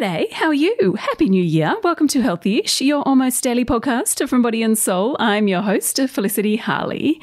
G'day, how are you? Happy New Year. Welcome to Healthyish, your almost daily podcast from Body and Soul. I'm your host, Felicity Harley.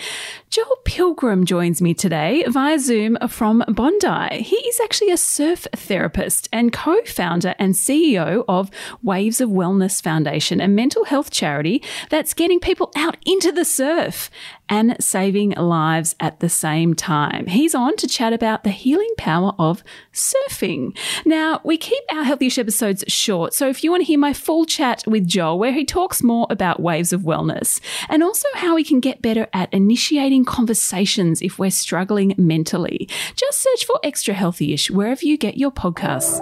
Joel Pilgrim joins me today via Zoom from Bondi. He is actually a surf therapist and co founder and CEO of Waves of Wellness Foundation, a mental health charity that's getting people out into the surf and saving lives at the same time. He's on to chat about the healing power of surfing. Now, we keep our Healthyish episodes short, so if you want to hear my full chat with Joel, where he talks more about waves of wellness and also how we can get better at initiating conversations if we're struggling mentally, just search for Extra Healthyish wherever you get your podcasts.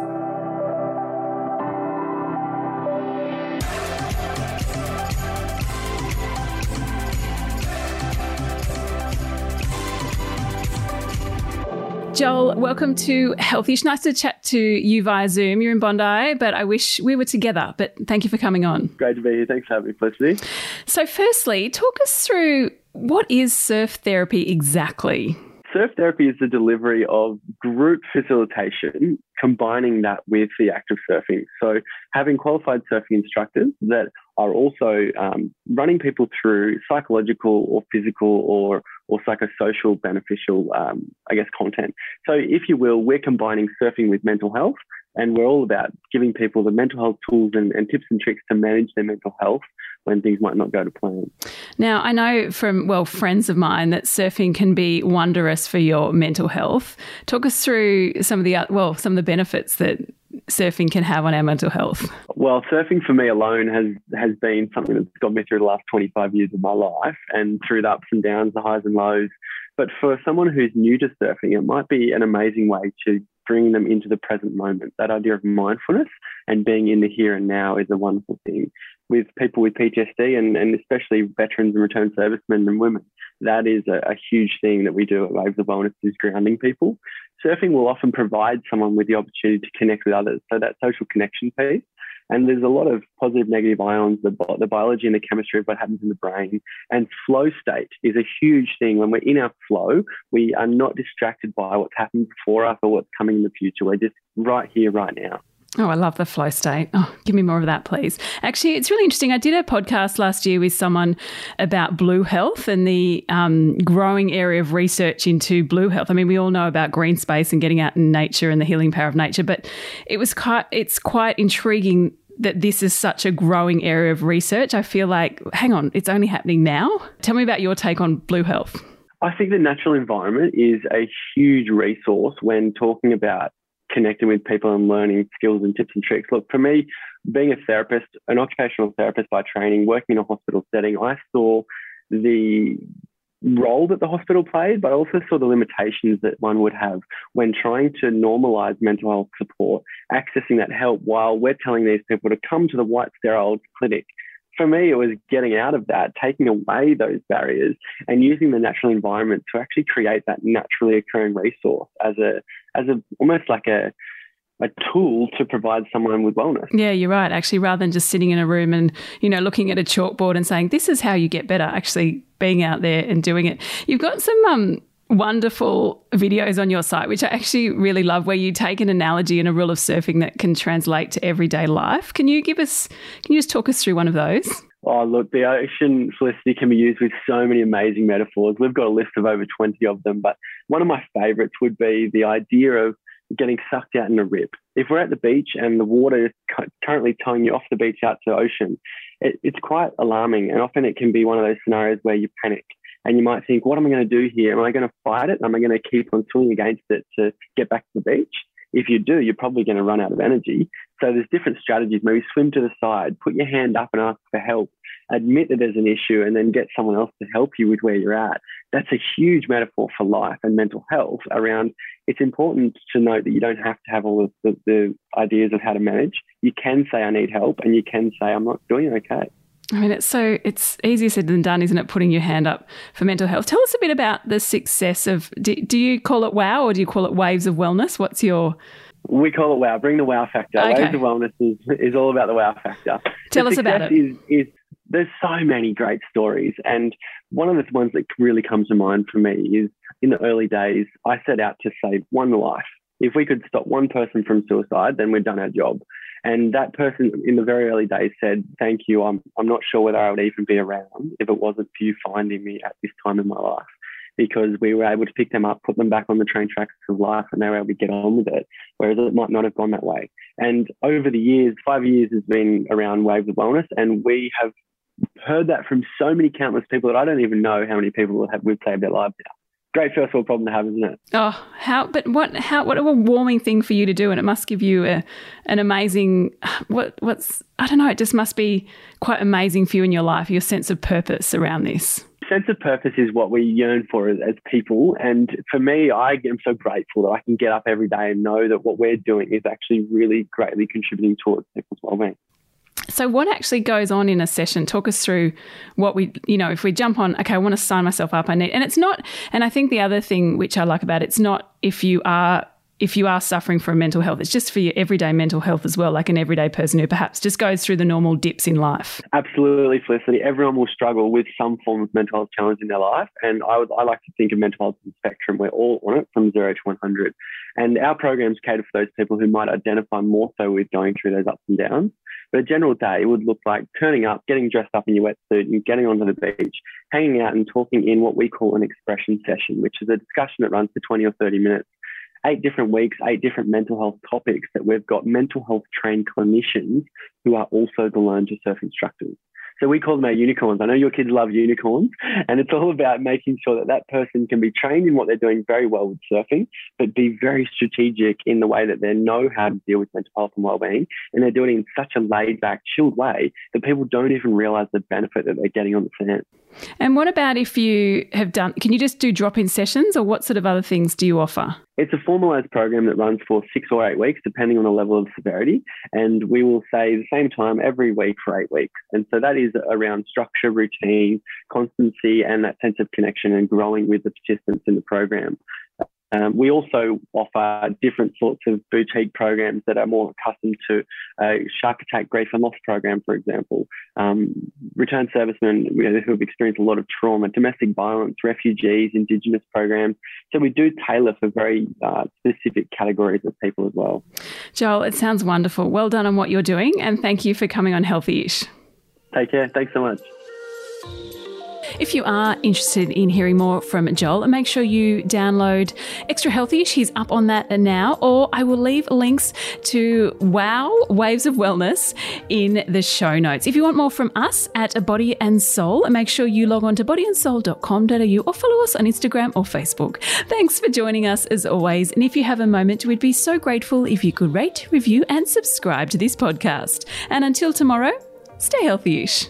Joel, welcome to Healthyish. Nice to chat to you via Zoom. You're in Bondi, but I wish we were together. But thank you for coming on. Great to be here. Thanks for having me, Felicity. So, firstly, talk us through what is surf therapy exactly? Surf therapy is the delivery of group facilitation, combining that with the act of surfing. So, having qualified surfing instructors that are also um, running people through psychological or physical or or psychosocial beneficial, um, I guess, content. So, if you will, we're combining surfing with mental health, and we're all about giving people the mental health tools and, and tips and tricks to manage their mental health when things might not go to plan. Now, I know from, well, friends of mine that surfing can be wondrous for your mental health. Talk us through some of the, uh, well, some of the benefits that surfing can have on our mental health? Well, surfing for me alone has has been something that's got me through the last 25 years of my life and through the ups and downs, the highs and lows. But for someone who's new to surfing, it might be an amazing way to bring them into the present moment. That idea of mindfulness and being in the here and now is a wonderful thing. With people with PTSD and, and especially veterans and returned servicemen and women, that is a, a huge thing that we do at Waves of Wellness is grounding people surfing will often provide someone with the opportunity to connect with others. So that social connection piece. And there's a lot of positive, negative ions, the, the biology and the chemistry of what happens in the brain. And flow state is a huge thing. When we're in our flow, we are not distracted by what's happened before us or what's coming in the future. We're just right here, right now. Oh, I love the flow state. Oh, give me more of that, please. Actually, it's really interesting. I did a podcast last year with someone about blue health and the um, growing area of research into blue health. I mean, we all know about green space and getting out in nature and the healing power of nature, but it was quite, it's quite intriguing that this is such a growing area of research. I feel like, hang on, it's only happening now. Tell me about your take on blue health. I think the natural environment is a huge resource when talking about connecting with people and learning skills and tips and tricks. Look, for me, being a therapist, an occupational therapist by training, working in a hospital setting, I saw the role that the hospital played, but I also saw the limitations that one would have when trying to normalize mental health support, accessing that help while we're telling these people to come to the white sterile clinic for me, it was getting out of that, taking away those barriers and using the natural environment to actually create that naturally occurring resource as a, as a, almost like a, a tool to provide someone with wellness. Yeah, you're right. Actually, rather than just sitting in a room and, you know, looking at a chalkboard and saying, this is how you get better, actually being out there and doing it. You've got some um, wonderful videos on your site, which I actually really love, where you take an analogy and a rule of surfing that can translate to everyday life. Can you give us, can you just talk us through one of those? Oh, look, the ocean, Felicity, can be used with so many amazing metaphors. We've got a list of over 20 of them, but one of my favorites would be the idea of getting sucked out in a rip. If we're at the beach and the water is currently towing you off the beach out to the ocean, it, it's quite alarming. And often it can be one of those scenarios where you panic and you might think, what am I going to do here? Am I going to fight it? Am I going to keep on swimming against it to get back to the beach? If you do, you're probably going to run out of energy. So there's different strategies. Maybe swim to the side, put your hand up and ask for help, admit that there's an issue, and then get someone else to help you with where you're at. That's a huge metaphor for life and mental health around it's important to note that you don't have to have all of the, the ideas of how to manage. You can say, I need help, and you can say, I'm not doing okay. I mean, it's so it's easier said than done, isn't it? Putting your hand up for mental health. Tell us a bit about the success of. Do, do you call it WOW or do you call it Waves of Wellness? What's your? We call it WOW. Bring the WOW factor. Okay. Waves of Wellness is, is all about the WOW factor. Tell the us about it. Is, is there's so many great stories, and one of the ones that really comes to mind for me is in the early days. I set out to save one life. If we could stop one person from suicide, then we'd done our job. And that person in the very early days said, Thank you. I'm, I'm not sure whether I would even be around if it wasn't for you finding me at this time in my life. Because we were able to pick them up, put them back on the train tracks of life, and they were able to get on with it, whereas it might not have gone that way. And over the years, five years has been around Waves of Wellness, and we have heard that from so many countless people that I don't even know how many people have we've saved their lives now great first world problem to have, isn't it? Oh, how? But what? How? What a warming thing for you to do, and it must give you a, an amazing. What? What's? I don't know. It just must be quite amazing for you in your life. Your sense of purpose around this. Sense of purpose is what we yearn for as, as people, and for me, I am so grateful that I can get up every day and know that what we're doing is actually really greatly contributing towards people's well-being. So, what actually goes on in a session? Talk us through what we, you know, if we jump on, okay, I want to sign myself up. I need, and it's not, and I think the other thing which I like about it, it's not if you are if you are suffering from mental health, it's just for your everyday mental health as well, like an everyday person who perhaps just goes through the normal dips in life. Absolutely, Felicity. Everyone will struggle with some form of mental health challenge in their life. And I, would, I like to think of mental health as a spectrum. We're all on it from zero to 100. And our programs cater for those people who might identify more so with going through those ups and downs. But a general day would look like turning up, getting dressed up in your wetsuit and getting onto the beach, hanging out and talking in what we call an expression session, which is a discussion that runs for 20 or 30 minutes. Eight different weeks, eight different mental health topics that we've got mental health trained clinicians who are also the learn to surf instructors. So we call them our unicorns. I know your kids love unicorns, and it's all about making sure that that person can be trained in what they're doing very well with surfing, but be very strategic in the way that they know how to deal with mental health and well-being, and they're doing it in such a laid-back, chilled way that people don't even realize the benefit that they're getting on the sand. And what about if you have done? Can you just do drop-in sessions, or what sort of other things do you offer? It's a formalized program that runs for six or eight weeks, depending on the level of severity. And we will say the same time every week for eight weeks. And so that is around structure, routine, constancy, and that sense of connection and growing with the participants in the program. Um, we also offer different sorts of boutique programs that are more accustomed to uh, shark attack grief and loss program, for example, um, return servicemen who have experienced a lot of trauma, domestic violence, refugees, Indigenous programs. So we do tailor for very uh, specific categories of people as well. Joel, it sounds wonderful. Well done on what you're doing, and thank you for coming on Healthy-ish. Take care. Thanks so much. If you are interested in hearing more from Joel, make sure you download Extra Healthy. She's up on that now, or I will leave links to Wow Waves of Wellness in the show notes. If you want more from us at Body and Soul, make sure you log on to bodyandsoul.com.au or follow us on Instagram or Facebook. Thanks for joining us as always. And if you have a moment, we'd be so grateful if you could rate, review, and subscribe to this podcast. And until tomorrow, stay healthy ish.